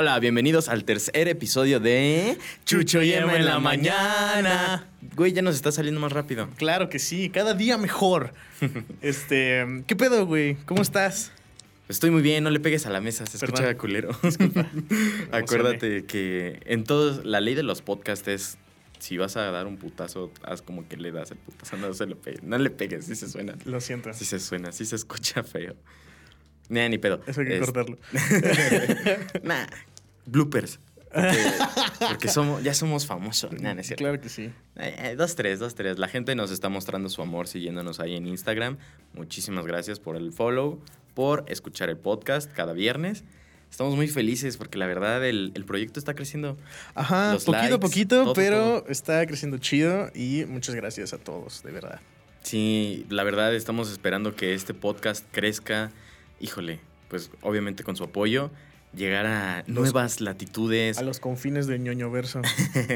Hola, bienvenidos al tercer episodio de Chucho y Emma en la mañana. Güey, ya nos está saliendo más rápido. Claro que sí, cada día mejor. este, ¿qué pedo, güey? ¿Cómo estás? Estoy muy bien, no le pegues a la mesa, se escucha Perdón. culero. Disculpa. Acuérdate que en todos, la ley de los podcasts es, si vas a dar un putazo, haz como que le das el putazo, no se lo pegues. No le pegues, sí se suena. Lo siento. Sí se suena, sí se escucha feo. Nah, ni pedo. Eso hay que Es- cortarlo. nah, bloopers. Porque, porque somos, ya somos famosos. Nah, no es cierto. Claro que sí. Eh, dos, tres, dos, tres. La gente nos está mostrando su amor siguiéndonos ahí en Instagram. Muchísimas gracias por el follow, por escuchar el podcast cada viernes. Estamos muy felices porque la verdad el, el proyecto está creciendo. Ajá, Los poquito a poquito, todo, pero todo. está creciendo chido y muchas gracias a todos, de verdad. Sí, la verdad estamos esperando que este podcast crezca. Híjole, pues obviamente con su apoyo, llegar a nuevas latitudes. A los confines del ñoño verso.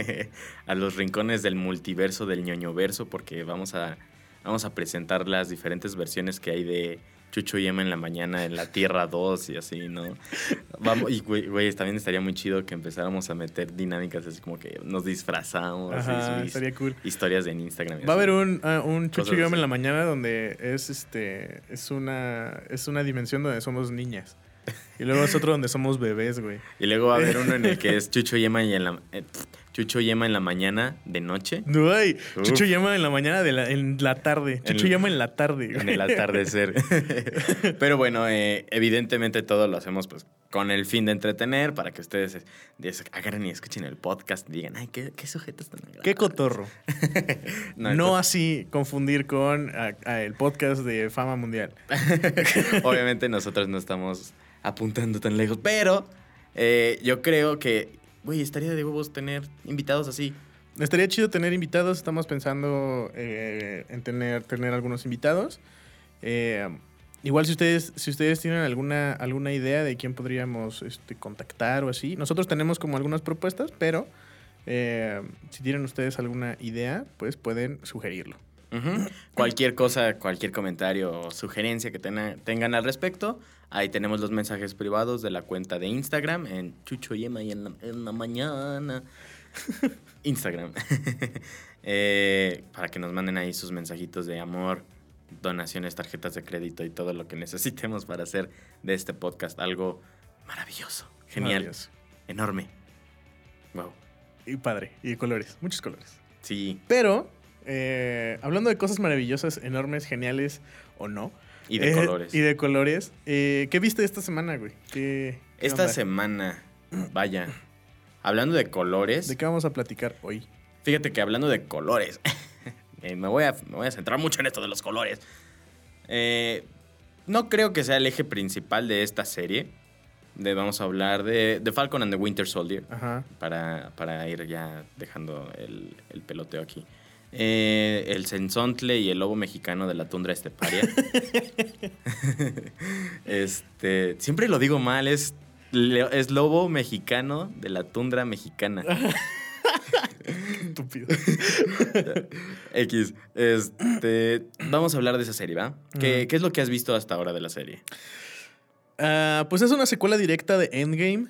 a los rincones del multiverso, del ñoño verso, porque vamos a, vamos a presentar las diferentes versiones que hay de Chucho y Emma en la mañana en la Tierra 2 y así, ¿no? Vamos, y güey, también estaría muy chido que empezáramos a meter dinámicas así como que nos disfrazamos, Ajá, estaría cool. historias en Instagram. Va a haber un, ah, un Chucho y Emma en la mañana donde es este es una es una dimensión donde somos niñas. Y luego es otro donde somos bebés, güey. Y luego va a haber uno en el que es Chucho y Emma y en la, eh, Chucho y Emma en la mañana de noche. No hay Uf. Chucho y Emma en la mañana de la, en la tarde. Chucho y Emma en la tarde. en güey. el atardecer. Pero bueno, eh, evidentemente todo lo hacemos pues con el fin de entretener para que ustedes des- agarren y escuchen el podcast y digan, ay, qué, qué sujetos tan agradables". Qué cotorro. No, así confundir con a- a el podcast de fama mundial. Obviamente nosotros no estamos apuntando tan lejos, pero eh, yo creo que, güey, estaría de huevos tener invitados así. Estaría chido tener invitados. Estamos pensando eh, en tener, tener algunos invitados. Eh, igual si ustedes, si ustedes tienen alguna, alguna idea de quién podríamos este, contactar o así. Nosotros tenemos como algunas propuestas, pero si tienen ustedes alguna idea, pues pueden sugerirlo. Cualquier cosa, cualquier comentario o sugerencia que tengan al respecto, ahí tenemos los mensajes privados de la cuenta de Instagram en Chucho y Emma y en la, en la mañana. Instagram. Eh, para que nos manden ahí sus mensajitos de amor, donaciones, tarjetas de crédito y todo lo que necesitemos para hacer de este podcast algo maravilloso, genial, Maravilloso. enorme. Wow. Y padre. Y colores. Muchos colores. Sí. Pero, eh, hablando de cosas maravillosas, enormes, geniales o no. Y de eh, colores. Y de colores. eh, ¿Qué viste esta semana, güey? ¿Qué, qué Esta onda? semana, vaya, hablando de colores, ¿De qué vamos a platicar hoy? fíjate que hablando de colores, eh, me, voy a, me voy a centrar mucho en esto de los colores. Eh, no creo que sea el eje principal de esta serie. De, vamos a hablar de, de Falcon and the Winter Soldier, Ajá. para, para ir ya dejando el, el peloteo aquí. Eh, el sensontle y el lobo mexicano de la tundra esteparia. este, siempre lo digo mal, es, es lobo mexicano de la tundra mexicana. Estúpido. X. Este, vamos a hablar de esa serie, ¿va? ¿Qué, qué es lo que has visto hasta ahora de la serie? Ah, pues es una secuela directa de Endgame.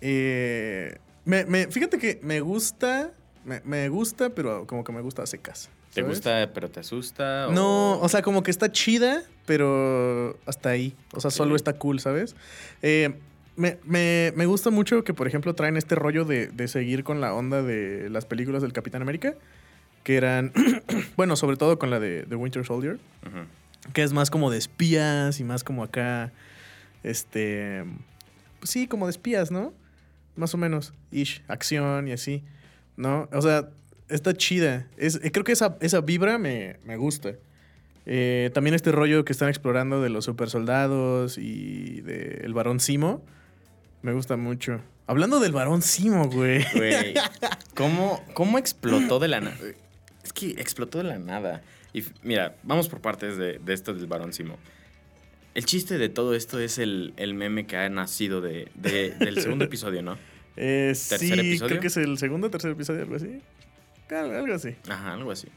Eh, me, me- fíjate que me gusta. Me, me gusta, pero como que me gusta a secas. ¿Te gusta pero te asusta? o- No, o sea, como que está chida, pero hasta ahí. O sea, solo está cool, ¿sabes? Eh, me, me- me gusta mucho que, por ejemplo, traen este rollo de, de seguir con la onda de las películas del Capitán América. Que eran, bueno, sobre todo con la de, de Winter Soldier. Que es más como de espías y más como acá. Este. Pues sí, como de espías, ¿no? Más o menos. Ish, acción y así. ¿No? O sea, está chida. Es, eh, creo que esa, esa vibra me, me gusta. Eh, también este rollo que están explorando de los super soldados y del varón Simo. Me gusta mucho. Hablando del varón Simo, güey. Güey, ¿cómo, ¿cómo explotó de la nada? Es que explotó de la nada. Y mira, vamos por partes de, de esto del varón Simo. El chiste de todo esto es el, el meme que ha nacido de, de- del segundo episodio, ¿no? Eh, sí, ¿Tercer episodio? creo que es el segundo o tercer episodio, algo así. Algo así. Ajá, algo así.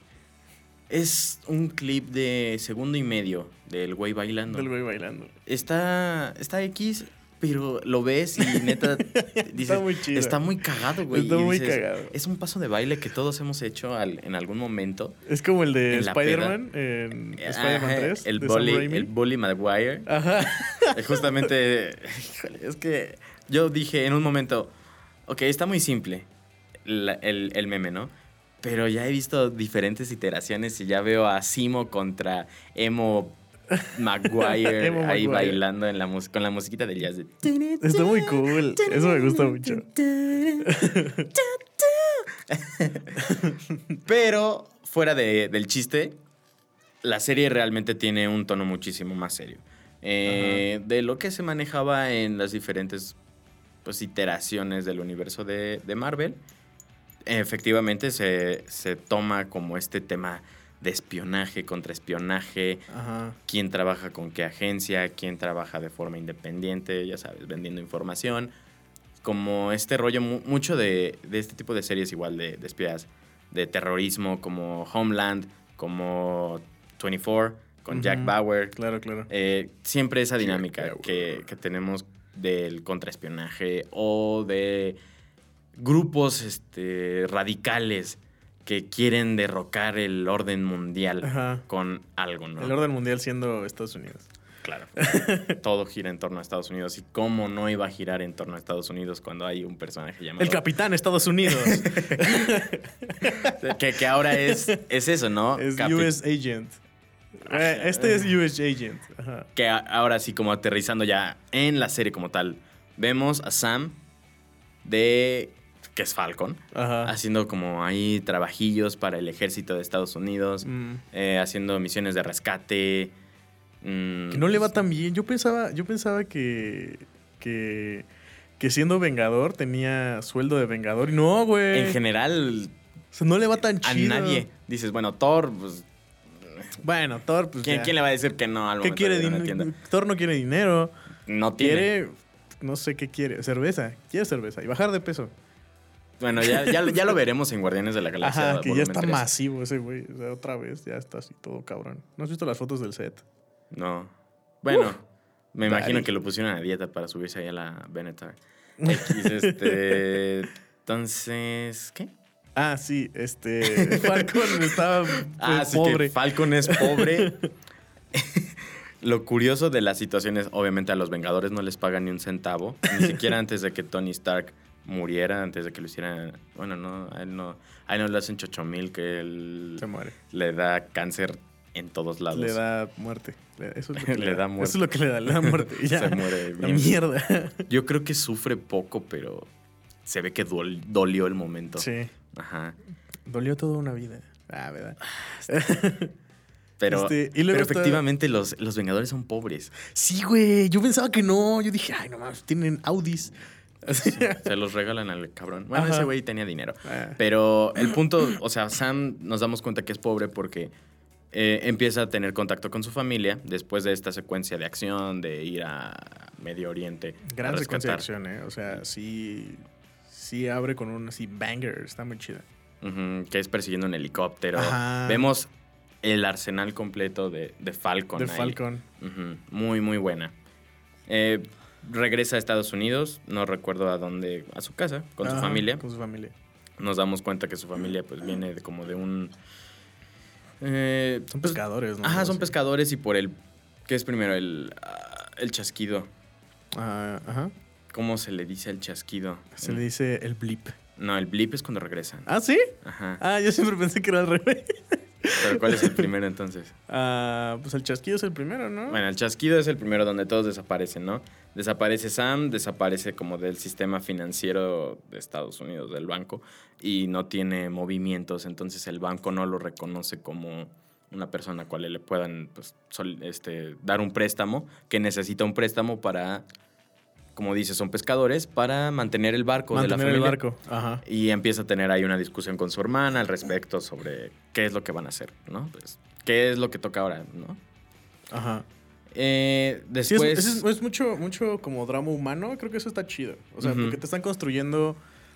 Es un clip de segundo y medio del güey bailando. Del güey bailando. Está, está X. pero lo ves y neta dices, muy chido. está muy cagado, güey. Está muy dices, cagado. Es un paso de baile que todos hemos hecho al- en algún momento. Es como el de Spider-Man en Spider-Man Ajá, 3. El bully, el bully Maguire. Ajá. Eh, Justamente, híjole, es que yo dije en un momento, ok, está muy simple la- el, el meme, ¿no? Pero ya he visto diferentes iteraciones y ya veo a Simo contra Emo Maguire Emo ahí Maguire. bailando en la mus- con la musiquita del jazz. Está muy cool. Eso me gusta mucho. Pero fuera de- del chiste, la serie realmente tiene un tono muchísimo más serio. Eh, de lo que se manejaba en las diferentes pues, iteraciones del universo de, de Marvel, efectivamente se, se toma como este tema de espionaje, contraespionaje, Ajá. quién trabaja con qué agencia, quién trabaja de forma independiente, ya sabes, vendiendo información. Como este rollo, mu- mucho de, de este tipo de series igual de, de espías, de terrorismo, como Homeland, como 24, con Jack. Bauer. Claro, claro. Eh, siempre esa dinámica que, que tenemos del contraespionaje o de grupos este, radicales que quieren derrocar el orden mundial Ajá. con algo, ¿no? El orden mundial siendo Estados Unidos. Claro. Todo gira en torno a Estados Unidos. ¿Y cómo no iba a girar en torno a Estados Unidos cuando hay un personaje llamado... El capitán Estados Unidos. que, que ahora es, es eso, ¿no? es Capi- US Agent. Eh, este es US Agent. Ajá. Que a- ahora sí, como aterrizando ya en la serie como tal, vemos a Sam de... que es Falcon. Ajá. Haciendo como ahí trabajillos para el ejército de Estados Unidos. Mm. eh, haciendo misiones de rescate. mm, Que no le va tan bien. Yo pensaba, yo pensaba que, que, que siendo Vengador tenía sueldo de Vengador. Y no, güey. En general, O sea, no le va tan a chido. nadie. Dices, bueno, Thor, pues Bueno, Thor, pues ¿Quién, ya. quién le va a decir que no al ¿Qué quiere dinero? Thor no quiere dinero. No tiene. Quiere, no sé qué quiere. Cerveza. Quiere cerveza. Y bajar de peso. Bueno, ya, ya, ya lo veremos en Guardianes de la Galaxia. Ajá, que ya está 3. masivo ese güey. O sea, otra vez, ya está así todo cabrón. ¿No has visto las fotos del set? No. Bueno, me imagino que lo pusieron a dieta para subirse ahí a la Benetar. X, este. Entonces, ¿qué? Ah, sí, este. Falcon estaba pues, Ah, sí, pobre. que Falcon es pobre. Lo curioso de la situación es, obviamente, a los Vengadores no les pagan ni un centavo. Ni siquiera antes de que Tony Stark muriera, antes de que lo hicieran. Bueno, no, a él no, a él no le hacen chochomil, que él Se muere. le da cáncer en todos lados. Le da muerte. Eso es lo que Le da muerte. Eso es lo que le da, le da muerte. Y ya. Se muere La mierda. Yo creo que sufre poco, pero se ve que dolió el momento. Sí. Ajá. Dolió toda una vida. Ah, ¿verdad? Pero, Este, y pero está- efectivamente los, los Vengadores son pobres. Sí, güey. Yo pensaba que no. Yo dije, ay, no mames, tienen Audis. Se los regalan al cabrón. Bueno, Ajá. ese güey tenía dinero. Ah. Pero el punto, o sea, Sam nos damos cuenta que es pobre porque eh, empieza a tener contacto con su familia después de esta secuencia de acción de ir a Medio Oriente. Gran a secuencia de rescatar. acción, ¿eh? O sea, sí. Sí abre con un así banger. Está muy chida. Que es persiguiendo un helicóptero. Ajá. Vemos el arsenal completo de, de Falcon. de ahí. Falcon. Muy, muy buena. Eh, regresa a Estados Unidos, no recuerdo a dónde, a su casa, con su familia. Con su familia. Nos damos cuenta que su familia pues viene de, como de un... eh, Son pues, pescadores, ¿no? Ajá, son pescadores y por el... ¿Qué es primero? El, ah, el chasquido. Ah, ajá. ¿Cómo se le dice al chasquido? Se le dice el blip. No, el blip es cuando regresan. ¿Ah, sí? Ajá. Ah, yo siempre pensé que era al revés. Pero ¿cuál es el primero entonces? Ah, pues el chasquido es el primero, ¿no? Bueno, el chasquido es el primero donde todos desaparecen, ¿no? Desaparece Sam, desaparece como del sistema financiero de Estados Unidos, del banco, y no tiene movimientos, entonces el banco no lo reconoce como una persona a cual le puedan pues, sol- este, dar un préstamo, que necesita un préstamo para, como dice, son pescadores, para mantener el barco de la Mantener el familia. barco. Ajá. Y empieza a tener ahí una discusión con su hermana al respecto sobre qué es lo que van a hacer, ¿no? Pues, ¿Qué es lo que toca ahora, ¿no? Ajá. Eh, Sí, después... es, es- es mucho, mucho como drama humano. Creo que eso está chido. O sea, porque te están construyendo.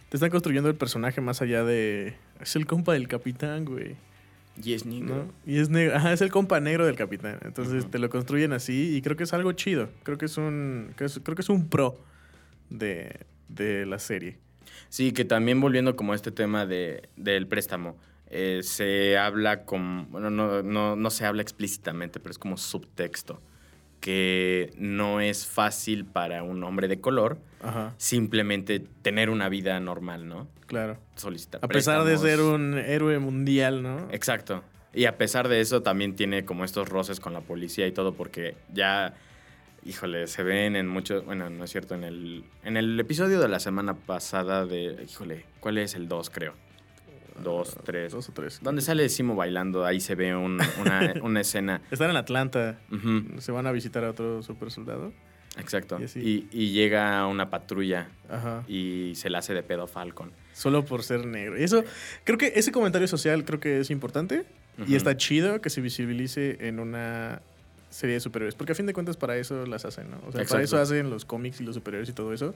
Te están construyendo el personaje más allá de. Es el compa del capitán, güey. Y es negro. ¿no? Y es negro. Ajá, es el compa negro del capitán. Entonces te lo construyen así y creo que es algo chido. Creo que es un, creo, creo que es un pro de, de la serie. Sí, que también volviendo como a este tema de, del préstamo, eh, se habla como, bueno, no, no, no se habla explícitamente, pero es como subtexto, que no es fácil para un hombre de color Ajá, simplemente tener una vida normal, ¿no? claro. Solicitar A pesar de ser un héroe mundial, ¿no? Exacto. Y a pesar de eso también tiene como estos roces con la policía y todo porque ya, híjole, se ven en muchos, bueno, no es cierto, en el, en el episodio de la semana pasada de, híjole, ¿cuál es el 2 creo? Dos, tres. Dos o tres. Donde sale Simo bailando, ahí se ve un- una, una escena. Están en Atlanta. Se van a visitar a otro super soldado. exacto. Y así. Y, y llega una patrulla Ajá. y se la hace de pedo Falcon. Solo por ser negro. Y eso, creo que ese comentario social creo que es importante. Y está chido que se visibilice en una serie de superhéroes. Porque a fin de cuentas para eso las hacen, ¿no? O sea, para eso hacen los cómics y los superhéroes y todo eso.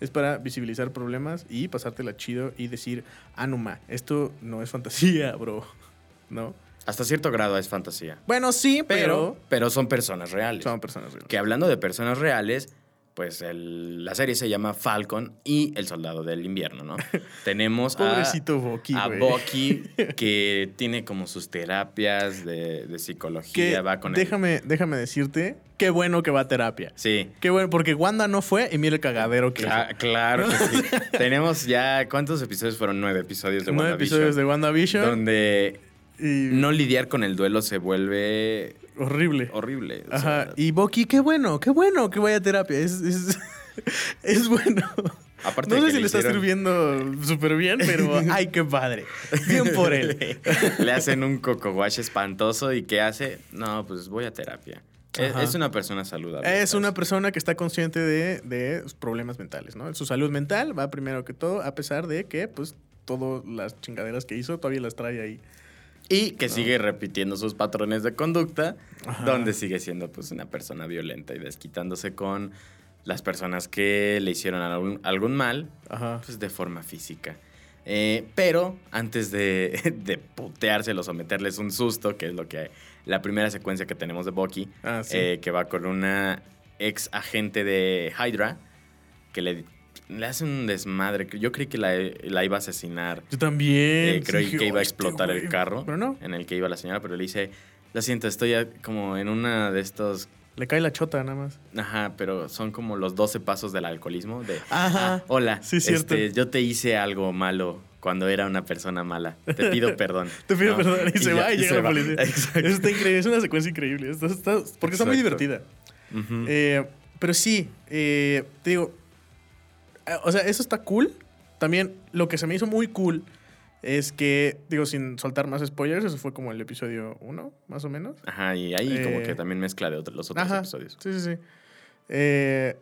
Es para visibilizar problemas y pasártela chido y decir, ah, no ma, esto no es fantasía, bro. ¿No? Hasta cierto grado es fantasía. Bueno, sí, Pero, pero, pero son personas reales. son personas reales. Que hablando de personas reales, pues el- la serie se llama Falcon y el Soldado del Invierno, ¿no? Tenemos a, Bucky, a. Bucky que tiene como sus terapias de, de psicología, Que va con el- déjame, déjame decirte, qué bueno que va a terapia. Sí. Qué bueno, porque Wanda no fue y mira el cagadero que Cla- claro que sí. Tenemos ya, ¿cuántos episodios fueron? Nueve episodios de Nueve WandaVision, episodios de WandaVision. Donde y no lidiar con el duelo se vuelve horrible. horrible. o Ajá. sea, Y Bucky, qué bueno, qué bueno que vaya a terapia. Es, es, es bueno. aparte No sé si le está hicieron- sirviendo súper bien, pero ay, qué padre. Bien por él. le hacen un coco wash espantoso y ¿qué hace? No, pues voy a terapia. Es, Ajá. es una persona saludable. Es ¿sabes? una persona que está consciente de, de sus problemas mentales, ¿no? Su salud mental va primero que todo, a pesar de que, pues, todas las chingaderas que hizo todavía las trae ahí. Y que sigue repitiendo sus patrones de conducta, Ajá. donde sigue siendo pues una persona violenta y desquitándose con las personas que le hicieron algún, algún mal, Ajá. pues de forma física. Eh, pero antes de, de puteárselos o meterles un susto, que es lo que la primera secuencia que tenemos de Bucky, Ah, sí. eh, que va con una ex agente de Hydra, que le, le hace un desmadre. Yo creí que la, la iba a asesinar. Yo también. Eh, creí que iba a "Oh, este explotar el güey". carro Pero no, en el que iba la señora, pero le dice, lo siento, estoy como en una de estos... le cae la chota nada más. Ajá, pero son como los 12 pasos del alcoholismo. De, Ajá. "Ah, hola, Sí, cierto. este, yo te hice algo malo cuando era una persona mala. Te pido perdón. Te pido ¿no? perdón y, se ya- va y, llega se la policía. Exacto. Está increíble, es una secuencia increíble. Está- está- porque está muy divertida. Eh, pero sí, eh, te digo, o sea, eso está cool. También lo que se me hizo muy cool es que, digo, sin soltar más spoilers, eso fue como el episodio 1, más o menos. Ajá, y ahí como Eh, que también mezcla de otros, los otros Ajá, episodios. Sí, sí, sí. Eh,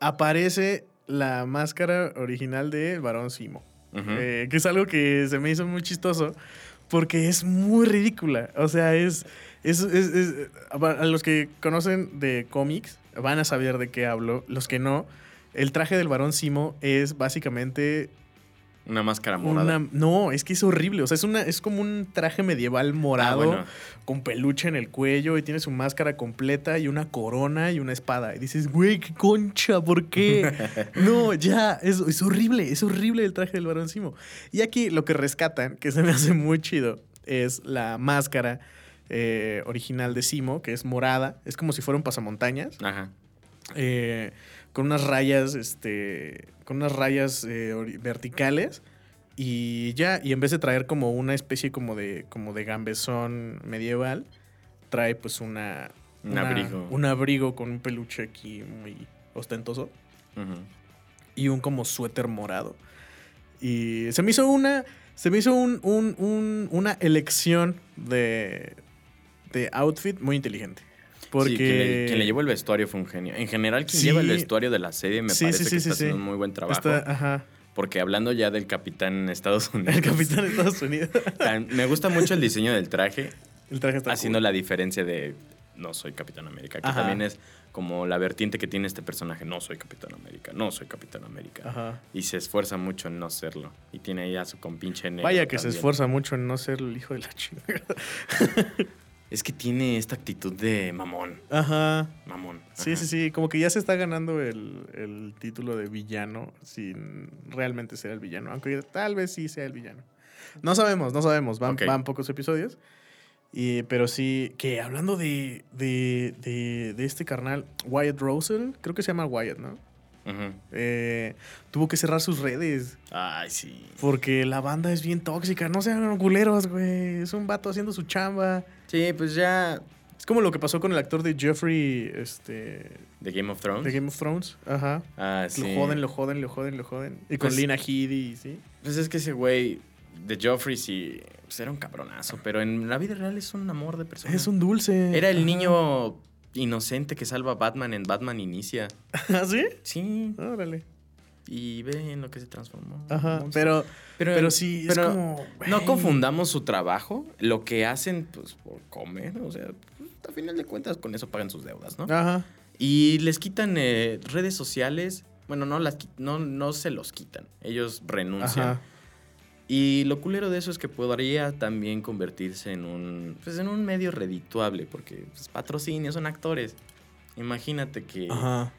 aparece la máscara original de Barón Simo. Eh, que es algo que se me hizo muy chistoso porque es muy ridícula. O sea, es, es, es- es- a los que conocen de cómics van a saber de qué hablo. Los que no, el traje del varón Simo es básicamente Una máscara morada. una... No, es que es horrible. O sea, es, una, es como un traje medieval morado Ah, bueno. con peluche en el cuello y tiene su máscara completa y una corona y una espada. Y dices, güey, qué concha, ¿por qué? no, ya, es, es horrible, es horrible el traje del varón Simo. Y aquí lo que rescatan, que se me hace muy chido, es la máscara eh, original de Simo, que es morada, es como si fuera un pasamontañas. Ajá. eh, con unas rayas, este, con unas rayas eh, verticales y ya, y en vez de traer como una especie como de, como de gambesón medieval, trae pues una... Un una- abrigo. Un abrigo con un peluche aquí muy ostentoso y un como suéter morado. Y se me hizo una, se me hizo un, un- un- una elección de, de outfit muy inteligente. Porque... Sí, quien le, quien le llevó el vestuario fue un genio. En general, quien Sí. lleva el vestuario de la serie me Sí, parece que está haciendo un muy buen trabajo. Está- ajá, Porque hablando ya del capitán en Estados Unidos. el capitán de Estados Unidos. tan- Me gusta mucho el diseño del traje, El traje está haciendo cool. la diferencia de no soy Capitán América, que Ajá. también es como la vertiente que tiene este personaje, no soy Capitán América, no soy Capitán América. Ajá. Y se esfuerza mucho en no serlo. Y tiene ahí a su compinche negro. Vaya que se esfuerza mucho en no ser el hijo de la chingada. Es que tiene esta actitud de mamón, Ajá. mamón. Sí, Ajá. sí, sí. Como que ya se está ganando el, el título de villano sin realmente ser el villano. Aunque tal vez sí sea el villano. No sabemos, no sabemos. Van pocos episodios. Y, pero sí, que hablando de, de, de, de este carnal, Wyatt Russell, creo que se llama Wyatt, ¿no? Eh, tuvo que cerrar sus redes Ay, sí. porque la banda es bien tóxica. No sean culeros, güey. Es un vato haciendo su chamba. Sí, pues ya Es como lo que pasó con el actor de Jeffrey, este, de Game of Thrones. de Game of Thrones. Ajá. Ah, sí. Lo joden, lo joden, lo joden, lo joden. Y con Pues- Lina Headey, ¿sí? Pues es que ese güey de Joffrey sí pues era un cabronazo, pero en la vida real es un amor de persona. Es un dulce. Era el niño inocente que salva a Batman en Batman Inicia. ¿Ah, sí? Sí, Órale. y ve en lo que se transformó. Ajá. Pero, pero, pero sí, pero es como. No confundamos su trabajo, lo que hacen pues por comer, o sea, pues, a final de cuentas con eso pagan sus deudas, ¿no? Ajá. Y les quitan eh, redes sociales, bueno, no, las, no, no se los quitan, ellos renuncian. Ajá. Y lo culero de eso es que podría también convertirse en un, pues, en un medio redituable, porque pues, son actores. Imagínate que, Ajá.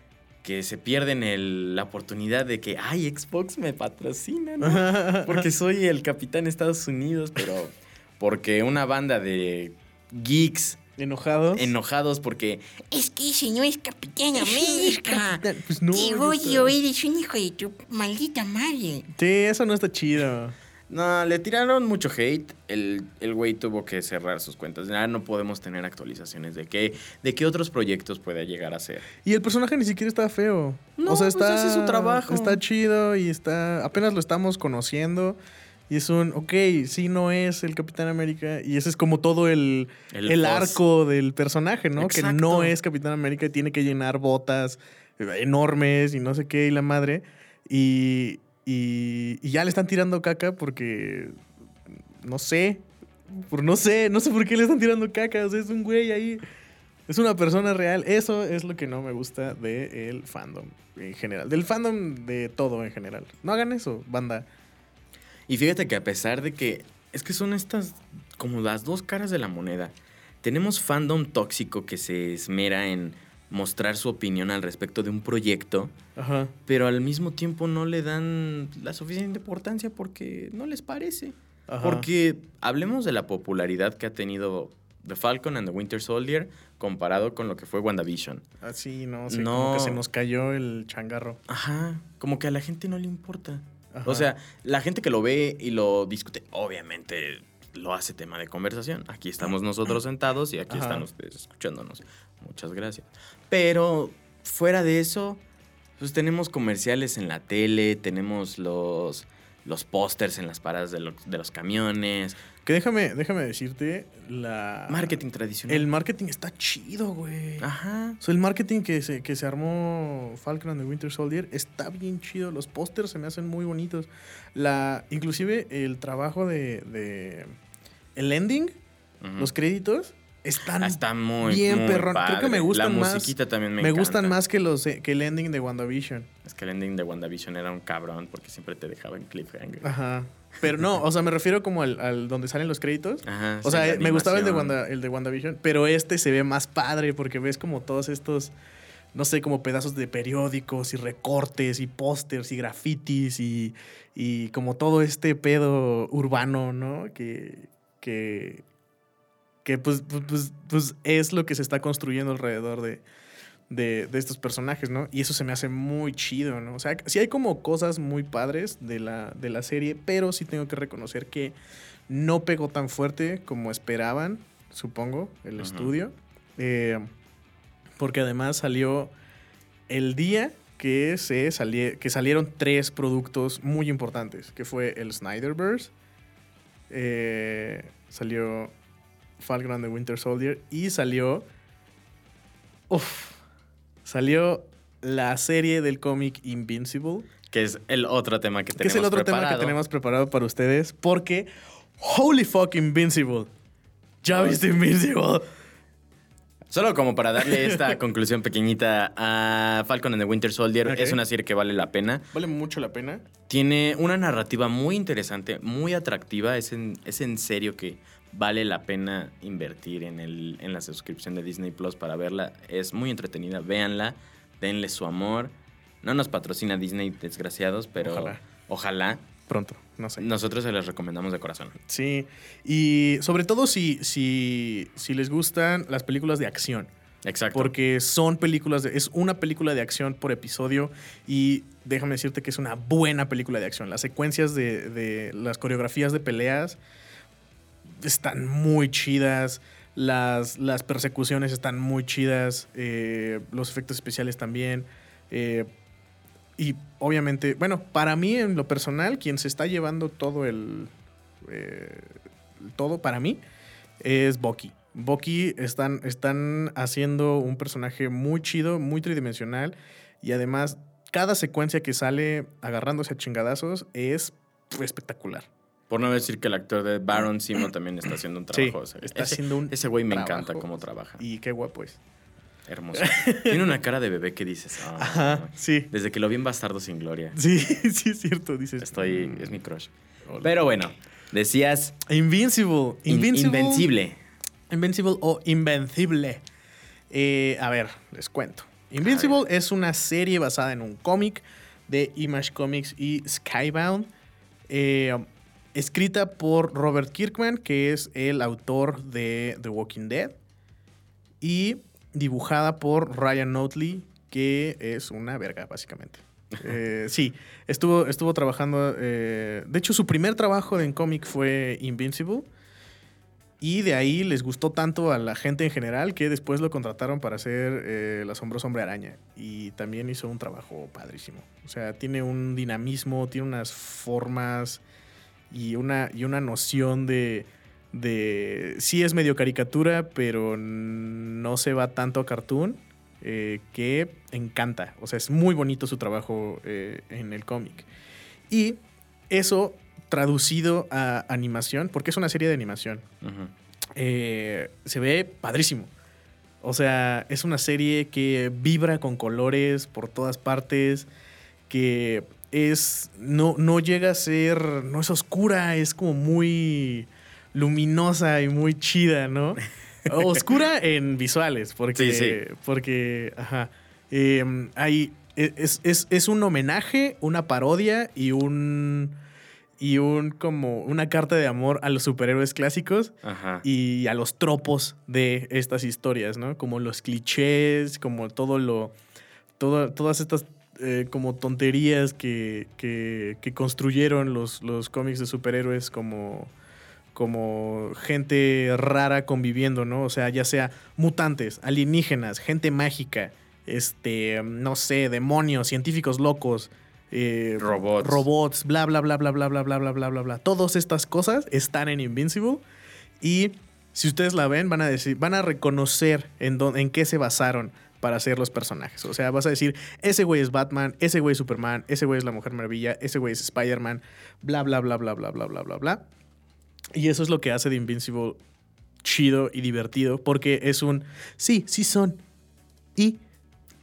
que se pierden el- la oportunidad de que, ay, Xbox me patrocina, ¿no? Porque soy el capitán de Estados Unidos, pero porque una banda de geeks ¿Enojados? enojados porque Es que ese no es Capitán América. Pues no. Te odio, eres un hijo de tu maldita madre. Sí, eso no está chido. No, le tiraron mucho hate. El, el güey tuvo que cerrar sus cuentas. Ya no podemos tener actualizaciones de qué, de qué otros proyectos puede llegar a ser. Y el personaje ni siquiera está feo. No, o sea, pues está. hace su trabajo. Está chido y está. Apenas lo estamos conociendo. Y es un, ok, sí, no es el Capitán América. Y ese es como todo el, El arco del personaje, ¿no? Que no es Capitán América y tiene que llenar botas enormes y no sé qué y la madre. Y, y, y ya le están tirando caca porque. No sé. Por no sé, no sé por qué le están tirando caca. O sea, es un güey ahí. Es una persona real. Eso es lo que no me gusta del fandom en general. Del fandom de todo en general. No hagan eso, banda. Y fíjate que a pesar de que es que son estas como las dos caras de la moneda. Tenemos fandom tóxico que se esmera en mostrar su opinión al respecto de un proyecto, Ajá. pero al mismo tiempo no le dan la suficiente importancia porque no les parece. Ajá. Porque hablemos de la popularidad que ha tenido The Falcon and the Winter Soldier comparado con lo que fue WandaVision. Así, no sé. No. Como que se nos cayó el changarro. Ajá, como que a la gente no le importa. Ajá. O sea, la gente que lo ve y lo discute, obviamente lo hace tema de conversación. Aquí estamos nosotros sentados y aquí Ajá. están ustedes escuchándonos. Muchas gracias. Pero fuera de eso, pues tenemos comerciales en la tele, tenemos los, los pósters en las paradas de, lo- de los camiones, Que déjame, déjame decirte, la... marketing tradicional. El marketing está chido, güey. Ajá. O sea, el marketing que se, que se armó Falcon and the Winter Soldier está bien chido. Los pósters se me hacen muy bonitos. La, inclusive el trabajo de, de- el ending, los créditos, están Ah, está muy, bien muy perrón. Creo que me gustan La más- musiquita también me, me, encanta. gustan más que los eh, que el ending de WandaVision. Es que el ending de WandaVision era un cabrón porque siempre te dejaba en cliffhanger. Ajá. Pero no, o sea, me refiero como al, al donde salen los créditos. Ajá, O sea, la eh, me gustaba el de. Wanda, el de WandaVision, pero este se ve más padre porque ves como todos estos, no sé, como pedazos de periódicos y recortes y pósters y grafitis y, y como todo este pedo urbano, ¿no? Que, que, que pues, pues, pues, pues es lo que se está construyendo alrededor de, de, de estos personajes, ¿no? Y eso se me hace muy chido, ¿no? O sea, sí hay como cosas muy padres de la, de la serie, pero sí tengo que reconocer que no pegó tan fuerte como esperaban, supongo, el estudio. Eh, porque además salió el día que, se salie- que salieron tres productos muy importantes, que fue el Snyderverse, eh, salió Falcon and the Winter Soldier y salió... Uf, salió la serie del cómic Invincible, Que es el otro tema que que tenemos es el otro tema que preparado. tenemos preparado para ustedes, porque holy fuck Invincible. ¿Ya viste Invincible? Solo como para darle esta conclusión pequeñita a Falcon and the Winter Soldier, es una serie que vale la pena. Vale mucho la pena. Tiene una narrativa muy interesante, muy atractiva. Es en, es en serio que vale la pena invertir en, el, en la suscripción de Disney Plus para verla. Es muy entretenida. Véanla, denle su amor. No nos patrocina Disney, desgraciados, pero Ojalá. ojalá. Pronto, no sé. Nosotros se les recomendamos de corazón. Sí. Y sobre todo si, si, si les gustan las películas de acción. Exacto. Porque son películas de. Es una película de acción por episodio. Y déjame decirte que es una buena película de acción. Las secuencias de, de las coreografías de peleas están muy chidas. Las, las persecuciones están muy chidas. eh, los efectos especiales también. eh, y obviamente, bueno, para mí en lo personal, quien se está llevando todo el. eh, todo para mí es Bucky. Bucky están, están haciendo un personaje muy chido, muy tridimensional. Y además, cada secuencia que sale agarrándose a chingadazos es espectacular. Por no decir que el actor de Baron Simo también está haciendo un Sí, trabajo. o sea, está ese, haciendo un Ese güey me trabajo. encanta cómo trabaja. Y qué guapo es. Hermoso. Tiene una cara de bebé que dices. "Ah". Ajá, sí. Desde que lo vi en Bastardo sin Gloria. Sí, sí es cierto, dices. Estoy. mm, Es mi crush. hola. Pero bueno, decías. Invincible. in- Invincible. Invencible. Invincible o Invencible. Eh, a ver, les cuento. Invincible es una serie basada en un cómic de Image Comics y Skybound. eh, escrita por Robert Kirkman, que es el autor de The Walking Dead. Y dibujada por Ryan Notley, que es una verga, básicamente. Eh, sí, estuvo, estuvo trabajando. eh, de hecho, su primer trabajo en cómic fue Invincible. Y de ahí les gustó tanto a la gente en general que después lo contrataron para hacer eh, El asombroso hombre araña. Y también hizo un trabajo padrísimo. O sea, tiene un dinamismo, tiene unas formas y una, y una noción de, de... Sí es medio caricatura, pero no se va tanto a cartoon. eh, que encanta. O sea, es muy bonito su trabajo eh, en el cómic. Y eso traducido a animación, porque es una serie de animación, eh, se ve padrísimo. O sea, es una serie que vibra con colores por todas partes, que es no, no llega a ser, no es oscura, es como muy luminosa y muy chida, ¿no? Oscura en visuales, porque, Sí, sí. porque, ajá, eh, hay, es, es- es un homenaje, una parodia y un, y un como una carta de amor a los superhéroes clásicos Ajá. y a los tropos de estas historias, ¿no? Como los clichés, como todo lo. todo- todas estas eh, como tonterías que, que- que construyeron los, los cómics de superhéroes como. como gente rara conviviendo, ¿no? O sea, ya sea mutantes, alienígenas, gente mágica, este, no sé, demonios, científicos locos. eh, Robots. robots, bla, bla, bla, bla, bla, bla, bla, bla, bla, bla, bla. Todas estas cosas están en Invincible. Y si ustedes la ven, van a decir, van a reconocer en, dónde- en qué se basaron para hacer los personajes. O sea, vas a decir, ese güey es Batman, ese güey es Superman, ese güey es la Mujer Maravilla, ese güey es Spider-Man, bla, bla, bla, bla, bla, bla, bla, bla, bla. Y eso es lo que hace de Invincible chido y divertido, porque es un, sí, sí son. Y,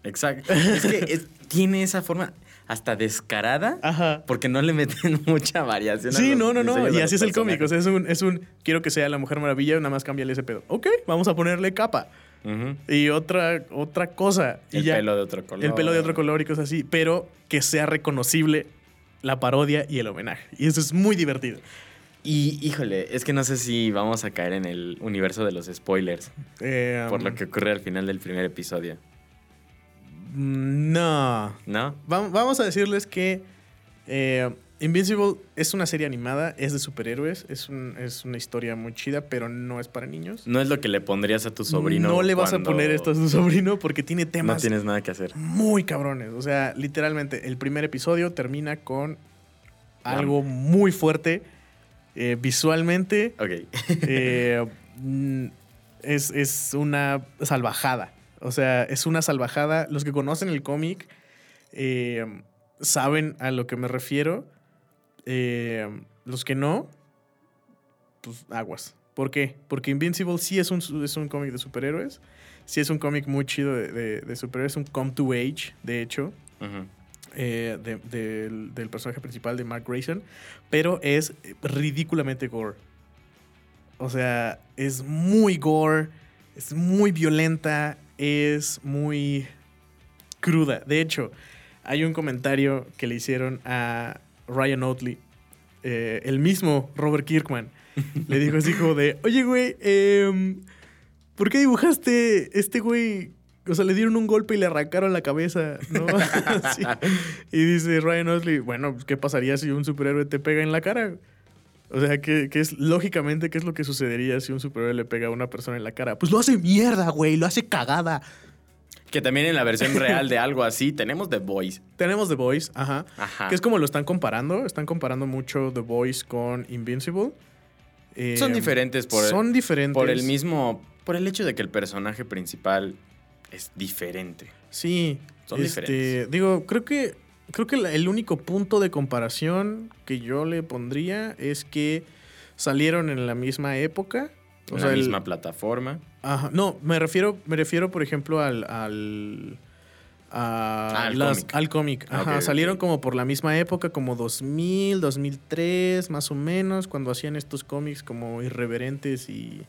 Exacto. Es que es- tiene esa forma hasta descarada. ajá. Porque no le meten mucha variación. a Sí, los no, no, no. Y así es el cómic. O personajes. sea, es un, es un. Quiero que sea la Mujer Maravilla, nada más cámbiale ese pedo. Ok, vamos a ponerle capa. Y otra, otra cosa. y El ya. pelo de otro color. El pelo de otro color y cosas así. Pero que sea reconocible la parodia y el homenaje. Y eso es muy divertido. Y híjole, es que no sé si vamos a caer en el universo de los spoilers. Eh, por lo um, que ocurre al final del primer episodio. No. ¿No? Va- Vamos a decirles que eh, Invincible es una serie animada, es de superhéroes, es, un- es una historia muy chida, pero no es para niños. No es lo que le pondrías a tu sobrino. No le vas a poner esto a tu sobrino porque tiene No temas tienes nada que hacer. muy cabrones. O sea, literalmente, el primer episodio termina con algo muy fuerte eh, visualmente. Ok. eh, mm, es, es una salvajada. O sea, es una salvajada. Los que conocen el cómic eh, saben a lo que me refiero. Eh, los que no, pues aguas. ¿Por qué? Porque Invincible sí es un, es un cómic de superhéroes. Sí es un cómic muy chido de, de- de superhéroes. Un come to age, de hecho. Eh, de- del, del personaje principal de Mark Grayson. Pero es ridículamente gore. O sea, es muy gore. Es muy violenta. Es muy cruda. De hecho, hay un comentario que le hicieron a Ryan Oatley. eh, el mismo Robert Kirkman. Le dijo así como de, oye, güey, em, ¿por qué dibujaste este güey? O sea, le dieron un golpe y le arrancaron la cabeza, ¿no? Y dice Ryan Oatley, bueno, pues, ¿qué pasaría si un superhéroe te pega en la cara? O sea, ¿qué, qué es, lógicamente, ¿qué es lo que sucedería si un superhéroe le pega a una persona en la cara? Pues lo hace mierda, güey, lo hace cagada. Que también en la versión real de algo así tenemos The Voice. Tenemos The Voice, ajá. Ajá. Que es como lo están comparando. Están comparando mucho The Voice con Invincible. Eh, Son diferentes por el- Son diferentes. Por el mismo. Por el hecho de que el personaje principal es diferente. Sí. Son este, diferentes. Digo, creo que. Creo que el único punto de comparación que yo le pondría es que salieron en la misma época. O En sea, la el- misma plataforma. Ajá, no, me refiero, me refiero, por ejemplo, al. al a Ah, al las- cómic. al cómic. Ah, Ajá, salieron como por la misma época, como 2000, 2003, más o menos, cuando hacían estos cómics como irreverentes y,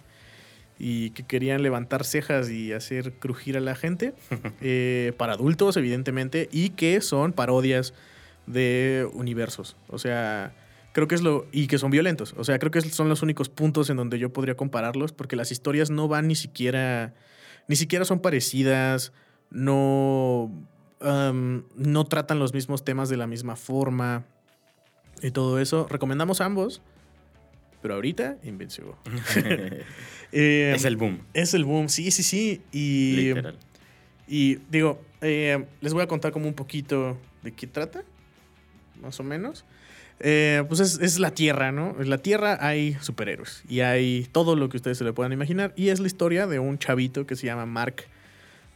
y que querían levantar cejas y hacer crujir a la gente. eh, para adultos, evidentemente, y que son parodias de universos. O sea, creo que es lo. Y que son violentos. O sea, creo que son los únicos puntos en donde yo podría compararlos, porque las historias no van ni siquiera. Ni siquiera son parecidas. No. am, no tratan los mismos temas de la misma forma. Y todo eso. Recomendamos ambos. Pero ahorita, Invincible. Eh, es el boom. es el boom, sí, sí, sí. Y. Literal. Y digo, eh, les voy a contar como un poquito de qué trata, más o menos. Eh, pues es, es la Tierra, ¿no? En la Tierra hay superhéroes y hay todo lo que ustedes se le puedan imaginar. Y es la historia de un chavito que se llama Mark,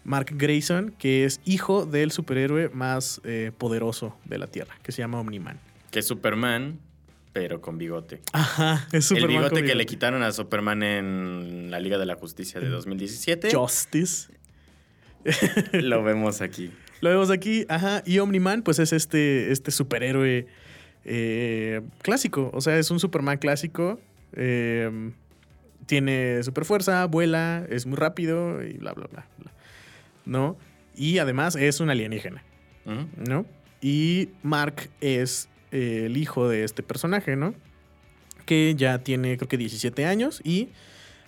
Mark Grayson, que es hijo del superhéroe más eh, poderoso de la Tierra, que se llama Omniman. Que es Superman, pero con bigote. Ajá, es el Superman bigote con que le quitaron a Superman en la Liga de la Justicia de 2017. Justice. Lo vemos aquí. Lo vemos aquí, ajá. Y Omniman, pues es este, este superhéroe eh, clásico. O sea, es un Superman clásico. eh, tiene super fuerza, vuela, es muy rápido y bla, bla, bla, bla. ¿No? Y además es un alienígena. ¿no? Y Mark es eh, el hijo de este personaje, ¿no? Que ya tiene, creo que 17 años y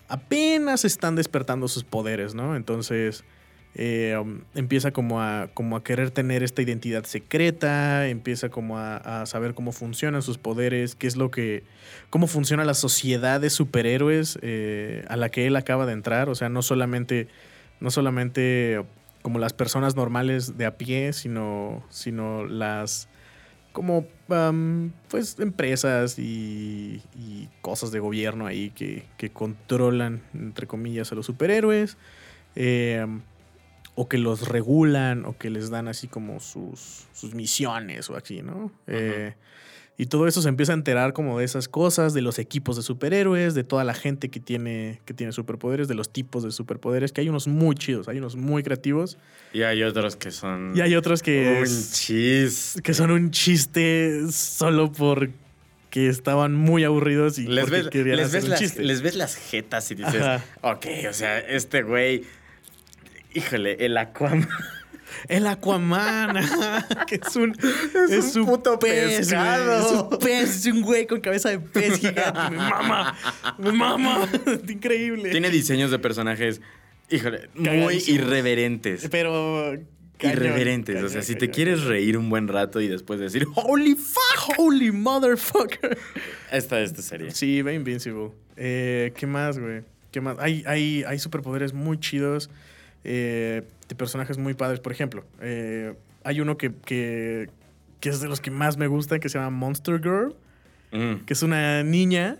apenas están despertando sus poderes, ¿no? Entonces eh, um, empieza como a, como a querer tener esta identidad secreta, empieza como a, saber cómo funcionan sus poderes, qué es lo que, cómo funciona la sociedad de superhéroes eh, a la que él acaba de entrar, o sea, no solamente, no solamente como las personas normales de a pie, sino, sino las como am, pues empresas y, y cosas de gobierno ahí que, que controlan, entre comillas, a los superhéroes. eh, o que los regulan, o que les dan así como sus, sus misiones o así, ¿no? Eh, y todo eso se empieza a enterar como de esas cosas, de los equipos de superhéroes, de toda la gente que tiene, que tiene superpoderes, de los tipos de superpoderes, que hay unos muy chidos, hay unos muy creativos. Y hay otros que son. Y hay otros que... Un es- chiste. que son un chiste solo porque estaban muy aburridos y Les ves, querían les, hacer ves un las, chiste. les ves las jetas y dices, Ajá. ok, o sea, este güey. Híjole, el Aquaman. El Aquaman, ajá, que es un, Es un puto pez, pescado. Es un pez, es un güey con cabeza de pez gigante. Me mama, me mama. Increíble. Tiene diseños de personajes, híjole, muy irreverentes. Pero. cañón, irreverentes. o cañón, sea, si te quieres reír un buen rato y después decir, holy fuck, Holy motherfucker. esta es tu serie. Sí, ve Invincible. Eh, ¿Qué más, güey? ¿Qué más? Hay, hay, hay superpoderes muy chidos eh, de personajes muy padres. Por ejemplo, eh, hay uno que, que, que es de los que más me gusta, que se llama Monster Girl, Mm. que es una niña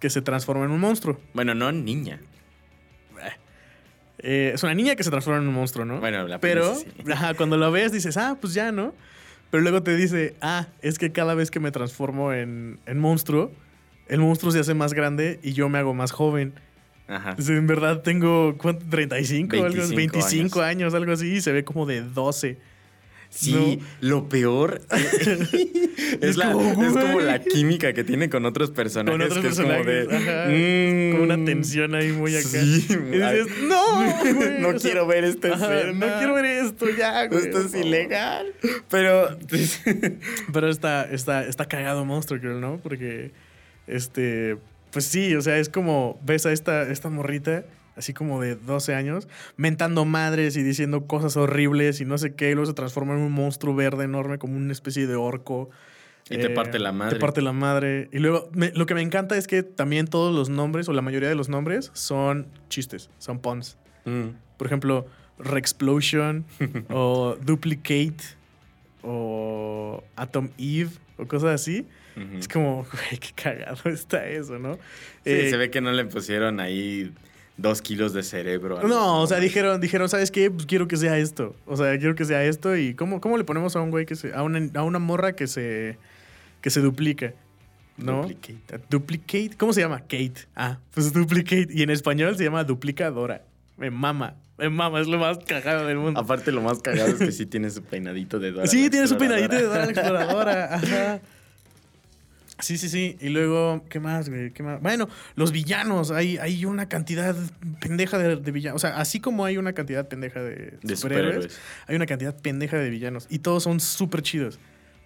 que se transforma en un monstruo. Bueno, no niña. Eh, es una niña que se transforma en un monstruo, ¿no? Bueno, la Pero premisa sí. ajá, cuando lo ves dices, ah, pues ya, ¿no? Pero luego te dice, ah, es que cada vez que me transformo en, en monstruo, el monstruo se hace más grande y yo me hago más joven. Ajá. En verdad tengo, ¿cuánto? 35, algo, 25 25 años. algo así, y se ve como de 12. Sí, lo peor es, la- como, es como güey. la química que tiene con otros personajes. Con otros que es como personajes. de, ajá. mm, Con una tensión ahí muy acá. Sí, y dices, ay, no, güey", no sea, quiero ver esta ajá, escena. No quiero ver esto ya, güey. Esto es ilegal. Pero. Pero está, está, está cagado Monster Girl, ¿no? Porque, este, pues sí, o sea, es como, ves a esta, esta morrita, así como de 12 años, mentando madres y diciendo cosas horribles y no sé qué, y luego se transforma en un monstruo verde enorme, como una especie de orco. Y te parte la madre. Te parte la madre. Y luego, me- lo que me encanta es que también todos los nombres, o la mayoría de los nombres, son chistes, son puns. Mm. Por ejemplo, Rexplosion o Duplicate o Atom Eve o cosas así. Ujú. Es como, güey, qué cagado está eso, ¿no? Sí, Eh, se ve que no le pusieron ahí dos kilos de cerebro. no, o sea, dijeron, dijeron, ¿sabes qué? Pues quiero que sea esto. O sea, quiero que sea esto. ¿Y cómo, cómo le ponemos a un güey que se. a una, a una morra que se. que se duplica? ¿No? Duplicate. Duplicate. ¿Cómo se llama? Kate. Ah, pues duplicate. Y en español se llama duplicadora. Me mama. Me mama. Es lo más cagado del mundo. Aparte, lo más cagado es que sí tiene su peinadito de Dora. Sí, tiene su peinadito de Dora la exploradora. Ajá. Sí, sí, sí. Y luego, ¿qué más, güey? ¿Qué más? Bueno, los villanos. Hay, hay una cantidad pendeja de, de villanos. O sea, así como hay una cantidad pendeja de, De superhéroes, superhéroes. hay una cantidad pendeja de villanos. Y todos son súper chidos.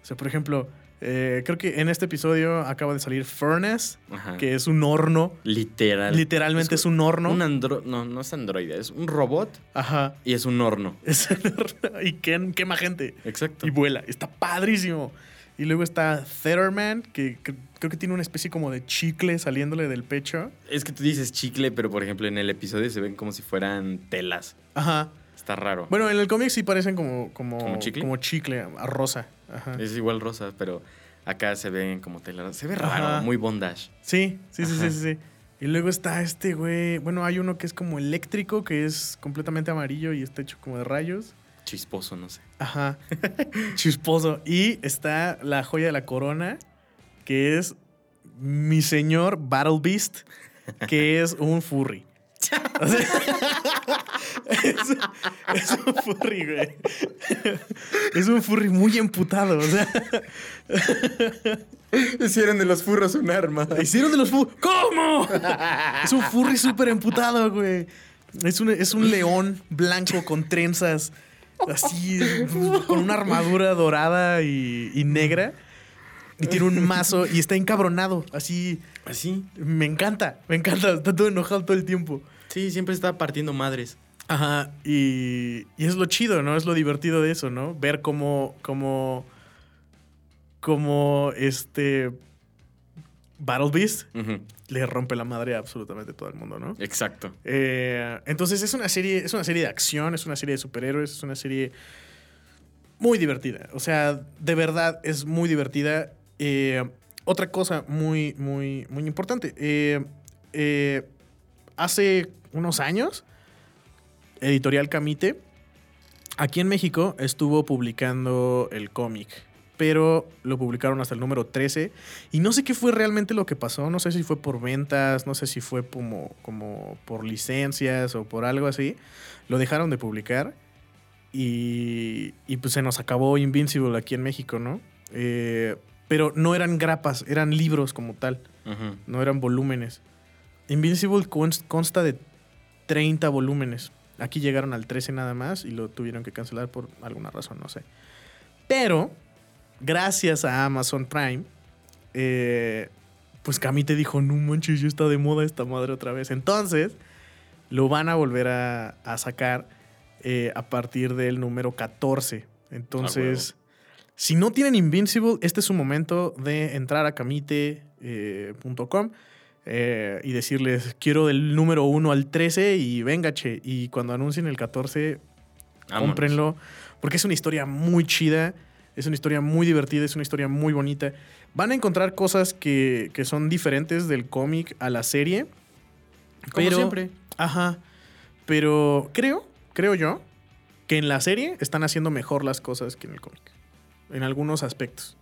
O sea, por ejemplo, eh, creo que en este episodio acaba de salir Furnace, Ajá. que es un horno. Literal. Literalmente es un horno. Un andro... No, no es androide, es un robot Ajá. y es un horno. Es un horno. Y quem- quema gente. Exacto. y vuela. Está padrísimo. Y luego está Thetterman, que cre- creo que tiene una especie como de chicle saliéndole del pecho. Es que tú dices chicle, pero por ejemplo en el episodio se ven como si fueran telas. Ajá. Está raro. Bueno, en el cómic sí parecen como, como, ¿Como chicle? como chicle, a rosa. Ajá. Es igual rosa, pero acá se ven como telas. Se ve raro, Ajá. muy bondage. Sí, sí, sí, sí, sí. Y luego está este güey. Bueno, hay uno que es como eléctrico, que es completamente amarillo y está hecho como de rayos. Chisposo, no sé. Ajá. Chisposo. Y está la joya de la corona, que es mi señor Battle Beast, que es un furry. O sea, es, es un furry, güey. Es un furry muy emputado. O sea, Hicieron de los furros un arma. hicieron de los furry. ¿Cómo? Es un furry súper emputado, güey. Es un, es un león blanco con trenzas, así, con una armadura dorada y, y negra. Y tiene un mazo y está encabronado, así. Así. Me encanta, me encanta. Está todo enojado todo el tiempo. Sí, siempre está partiendo madres. Ajá, y, y es lo chido, ¿no? Es lo divertido de eso, ¿no? Ver cómo, cómo, cómo este Battle Beast le rompe la madre a absolutamente todo el mundo, ¿no? Exacto. Eh, entonces es una serie, es una serie de acción, es una serie de superhéroes, es una serie muy divertida. O sea, de verdad es muy divertida. Eh, otra cosa muy, muy, muy importante. Eh, hace unos años, Editorial Camite, aquí en México, estuvo publicando el cómic. Pero lo publicaron hasta el número 13. Y no sé qué fue realmente lo que pasó. No sé si fue por ventas, no sé si fue como, como por licencias o por algo así. Lo dejaron de publicar. Y, y pues se nos acabó Invincible aquí en México, ¿no? Eh, pero no eran grapas, eran libros como tal. No eran volúmenes. Invincible cons- consta de 30 volúmenes. Aquí llegaron al 13 nada más y lo tuvieron que cancelar por alguna razón, no sé. Pero, gracias a Amazon Prime, eh, pues Camite dijo, no manches, ya está de moda esta madre otra vez. Entonces, lo van a volver a, a sacar eh, a partir del número 14. Entonces, si no tienen Invincible, este es su momento de entrar a camite.com eh, y decirles, quiero del número 1 al 13 y venga, che. Y cuando anuncien el 14, Vámonos. cómprenlo. Porque es una historia muy chida, es una historia muy divertida, es una historia muy bonita. Van a encontrar cosas que, que son diferentes del cómic a la serie. Como pero- siempre. Ajá. Pero creo, creo yo, que en la serie están haciendo mejor las cosas que en el cómic. En algunos aspectos.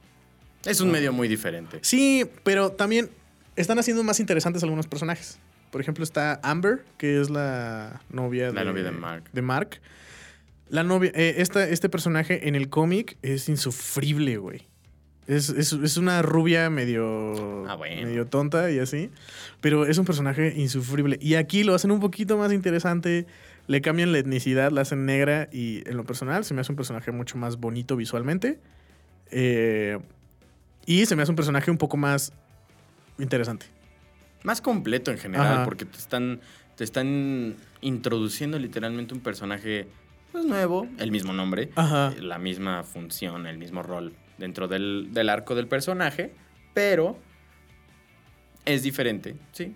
Es un medio muy diferente. Sí, pero también están haciendo más interesantes algunos personajes. Por ejemplo, está Amber, que es la novia, La de, novia de Mark. de Mark. La novia, eh, esta- este personaje en el cómic es insufrible, güey. Es, es- es una rubia medio, Ah, bueno. medio tonta y así. Pero es un personaje insufrible. Y aquí lo hacen un poquito más interesante. Le cambian la etnicidad, la hacen negra. Y en lo personal se me hace un personaje mucho más bonito visualmente. Eh, y se me hace un personaje un poco más interesante. Más completo en general, Ajá. porque te están, te están introduciendo literalmente un personaje pues, nuevo, el mismo nombre, Ajá. eh, la misma función, el mismo rol dentro del, del arco del personaje, pero es diferente, ¿sí?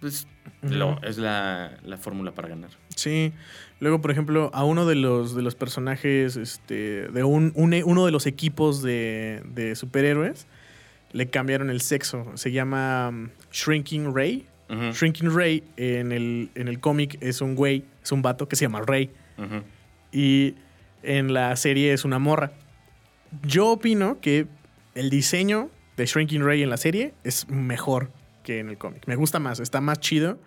Pues lo- es la, la fórmula para ganar. Sí. Luego, por ejemplo, a uno de los, de los personajes, este, de un, un- uno de los equipos de, de superhéroes, le cambiaron el sexo. Se llama um, Shrinking Ray. Shrinking Ray en el, en el cómic es un güey, es un vato que se llama Ray. ujú. Y en la serie es una morra. Yo opino que el diseño de Shrinking Ray en la serie es mejor que en el cómic. Me gusta más, está más chido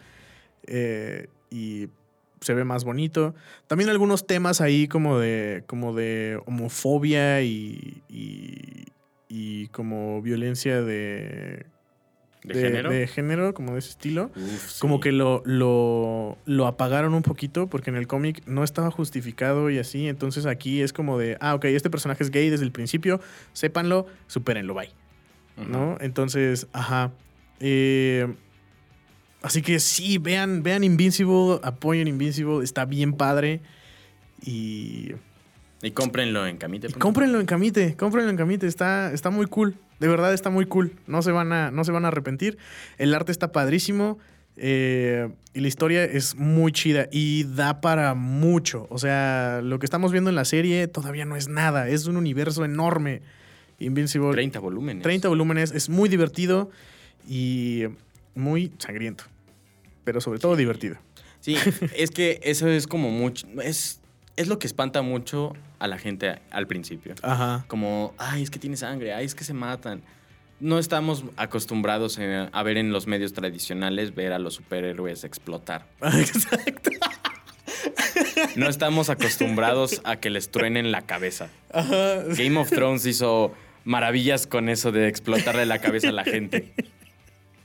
eh, y se ve más bonito. También algunos temas ahí como de, como de homofobia y, y, y como violencia de, ¿De, género? de género, como de ese estilo. Uf, Como sí. que lo, lo, lo apagaron un poquito porque en el cómic no estaba justificado y así. Entonces aquí es como de, ah, ok, este personaje es gay desde el principio, sépanlo, supérenlo, bye. Ujú. ¿No? Entonces, ajá. Eh, así que sí, vean, vean Invincible, apoyen Invincible, está bien padre. Y, Y cómprenlo en Camite. y cómprenlo en Camite, cómprenlo en Camite, está, está muy cool. De verdad está muy cool. No se van a, no se van a arrepentir. El arte está padrísimo. eh, y la historia es muy chida y da para mucho. O sea, lo que estamos viendo en la serie todavía no es nada. Es un universo enorme. Invincible. 30 volúmenes. 30 volúmenes. Es muy divertido y muy sangriento. Pero sobre todo divertido. Sí, es que eso es como mucho. Es, es lo que espanta mucho a la gente al principio. Ajá. Como, ay, es que tiene sangre, ay, es que se matan. No estamos acostumbrados a ver en los medios tradicionales ver a los superhéroes explotar. Exacto. No estamos acostumbrados a que les truenen la cabeza. Ajá. Game of Thrones hizo maravillas con eso de explotarle la cabeza a la gente.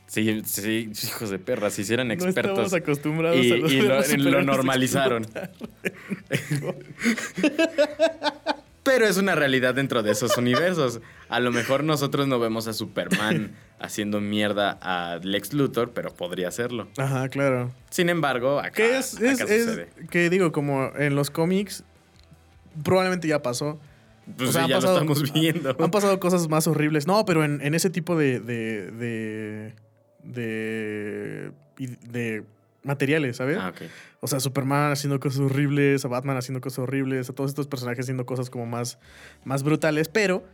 Sí, sí, hijos de perra, si hicieran No expertos. estamos acostumbrados y, a los y a lo, normalizaron. Pero es una realidad dentro de esos universos. A lo mejor nosotros no vemos a Superman haciendo mierda a Lex Luthor, pero podría hacerlo. Ajá, claro. Sin embargo, acá, Que es, acá es- sucede. que digo, como en los cómics, probablemente ya pasó. Pues o sea, sí, ya pasado- lo estamos viendo. Han pasado cosas más horribles. No, pero en, en ese tipo de. de. de. De, de materiales, ¿sabes? Ah, ok. O sea, Superman haciendo cosas horribles, a Batman haciendo cosas horribles, a todos estos personajes haciendo cosas como más, más brutales, pero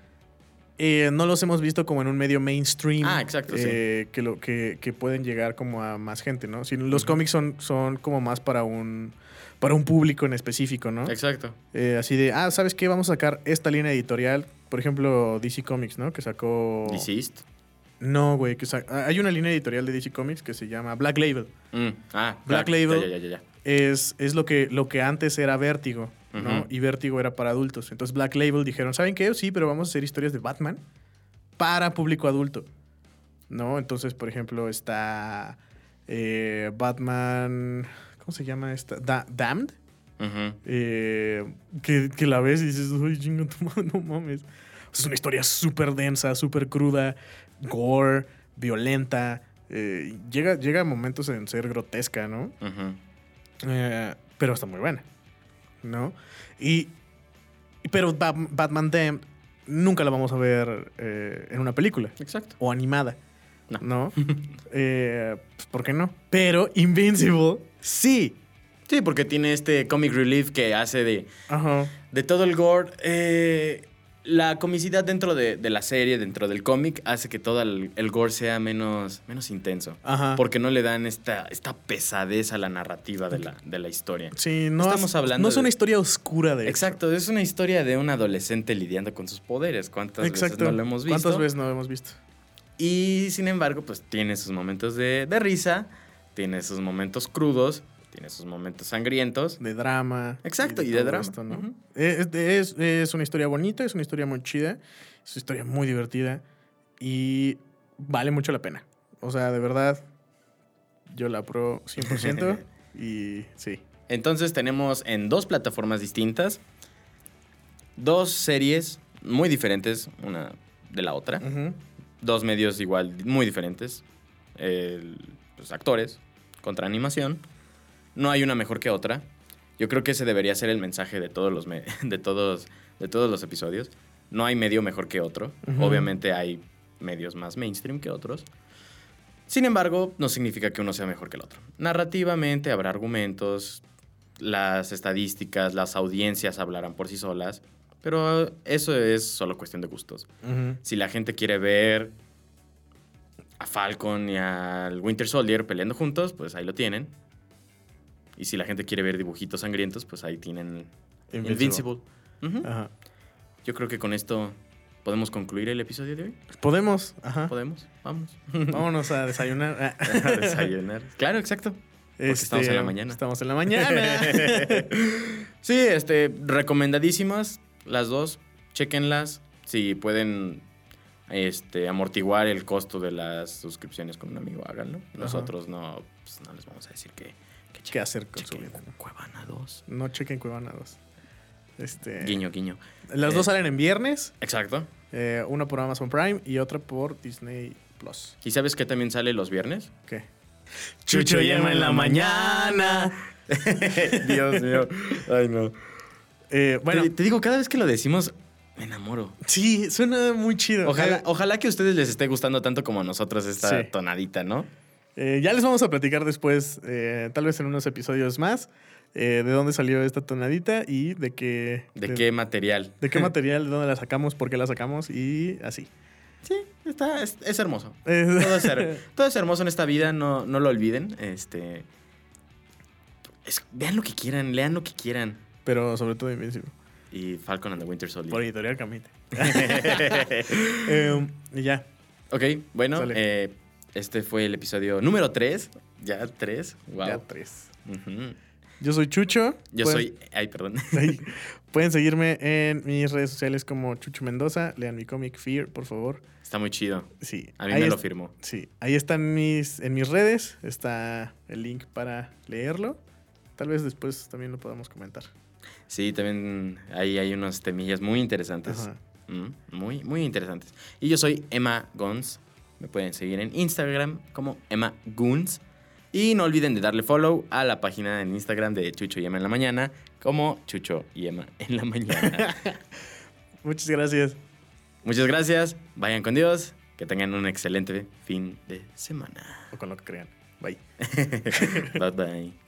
eh, no los hemos visto como en un medio mainstream. Ah, exacto, sí. eh, que, lo, que, que pueden llegar como a más gente, ¿no? Si los cómics son, son como más para un, para un público en específico, ¿no? Exacto. Eh, así de, ah, ¿sabes qué? Vamos a sacar esta línea editorial. Por ejemplo, DC Comics, ¿no? Que sacó... Deceased. No, güey. Que Hay una línea editorial de DC Comics que se llama Black Label. Mm, Ah, Black Label. Ya, ya, ya, ya. Es, es lo, que, lo que antes era Vértigo, ¿no? Y Vértigo era para adultos. Entonces Black Label dijeron, ¿saben qué? Sí, pero vamos a hacer historias de Batman para público adulto. ¿No? Entonces, por ejemplo, está eh, Batman... ¿Cómo se llama esta? Da- Damned. Eh, que, que la ves y dices, uy, madre, no mames. Es una historia súper densa, súper cruda, gore, violenta. eh, llega, llega a momentos en ser grotesca, ¿no? Eh, pero está muy buena, ¿no? Y, pero Ba- Batman Damned nunca la vamos a ver eh, en una película Exacto. o animada, No. ¿no? Eh, pues, ¿Por qué no? Pero Invincible, sí. Sí, porque tiene este comic relief que hace de, Ajá. de todo el gore. eh, la comicidad dentro de, de la serie, dentro del cómic, hace que todo el, el gore sea menos, menos intenso. Ajá. Porque no le dan esta, esta pesadez a la narrativa de la, de la historia. Sí, no Estamos es- hablando No es de- una historia oscura de Exacto, es una historia de un adolescente lidiando con sus poderes. ¿Cuántas veces no lo hemos visto? ¿Cuántas veces no lo hemos visto? Y sin embargo, pues tiene sus momentos de, de risa, tiene sus momentos crudos, tiene sus momentos sangrientos. De drama. Exacto, y de drama. esto, ¿no? Ujú. es, es- es una historia bonita, es una historia muy chida, es una historia muy divertida y vale mucho la pena. O sea, de verdad, yo la apruebo 100% y sí. Entonces tenemos en dos plataformas distintas dos series muy diferentes una de la otra. Dos medios igual muy diferentes. El- pues, actores contra animación. No hay una mejor que otra. Yo creo que ese debería ser el mensaje de todos los, me- de todos, de todos los episodios. No hay medio mejor que otro. Obviamente hay medios más mainstream que otros. Sin embargo, no significa que uno sea mejor que el otro. Narrativamente habrá argumentos, las estadísticas, las audiencias hablarán por sí solas, pero eso es solo cuestión de gustos. Si la gente quiere ver a Falcon y al Winter Soldier peleando juntos, pues ahí lo tienen. Y si la gente quiere ver dibujitos sangrientos, pues ahí tienen Invincible. Ajá. Yo creo que con esto podemos concluir el episodio de hoy. Podemos, ajá. ¿Podemos? Vamos. Vámonos a desayunar. a desayunar. Claro, exacto. Porque estamos en la mañana. Estamos en la mañana. sí, este, recomendadísimas las dos. Chequenlas. Si pueden este, amortiguar el costo de las suscripciones con un amigo, háganlo. Nosotros no, pues, no les vamos a decir que, ¿Qué hacer con su vida? no? Cuevana 2. No chequen Cuevana 2. Este, Guiño, guiño. Las Eh. dos salen en viernes. Exacto. eh, una por Amazon Prime y otra por Disney Plus. ¿Y sabes qué también sale los viernes? ¿Qué? Chucho Emma en la mañana. Dios mío. Ay, no. Eh, bueno, te, te digo, cada vez que lo decimos, me enamoro. sí, suena muy chido. Ojalá, Eh, ojalá que a ustedes les esté gustando tanto como a nosotros esta Sí. tonadita, ¿no? Eh, ya les vamos a platicar después, eh, tal vez en unos episodios más, eh, de dónde salió esta tonadita y de qué... ¿De, qué material? De qué material, de dónde la sacamos, por qué la sacamos y así. Sí, está, es, es hermoso. Todo es, her- todo es hermoso en esta vida, no, no lo olviden. Este, es- vean lo que quieran, lean lo que quieran. Pero sobre todo Invincible. Y Falcon and the Winter Soldier. Por Editorial Camite. Y ya. ok, bueno, eh, este fue el episodio número 3. Ya 3. Wow. Ya tres. Ujú. Yo soy Chucho. Yo Pueden- soy. Ay, perdón. Ahí. Pueden seguirme en mis redes sociales como Chucho Mendoza. Lean mi cómic Fear, por favor. Está muy chido. Sí. A mí ahí me lo firmó. Sí, ahí están mis, en mis redes. Está el link para leerlo. Tal vez después también lo podamos comentar. Sí, también ahí hay unos temillas muy interesantes. Ajá. Mm, muy, muy interesantes. Y yo soy Emma Gons. Me pueden seguir en Instagram como Emma Guns. Y no olviden de darle follow a la página en Instagram de Chucho y Emma en la mañana como Chucho y Emma en la mañana. Muchas gracias. Muchas gracias. Vayan con Dios. Que tengan un excelente fin de semana. O con lo que crean. Bye. bye bye.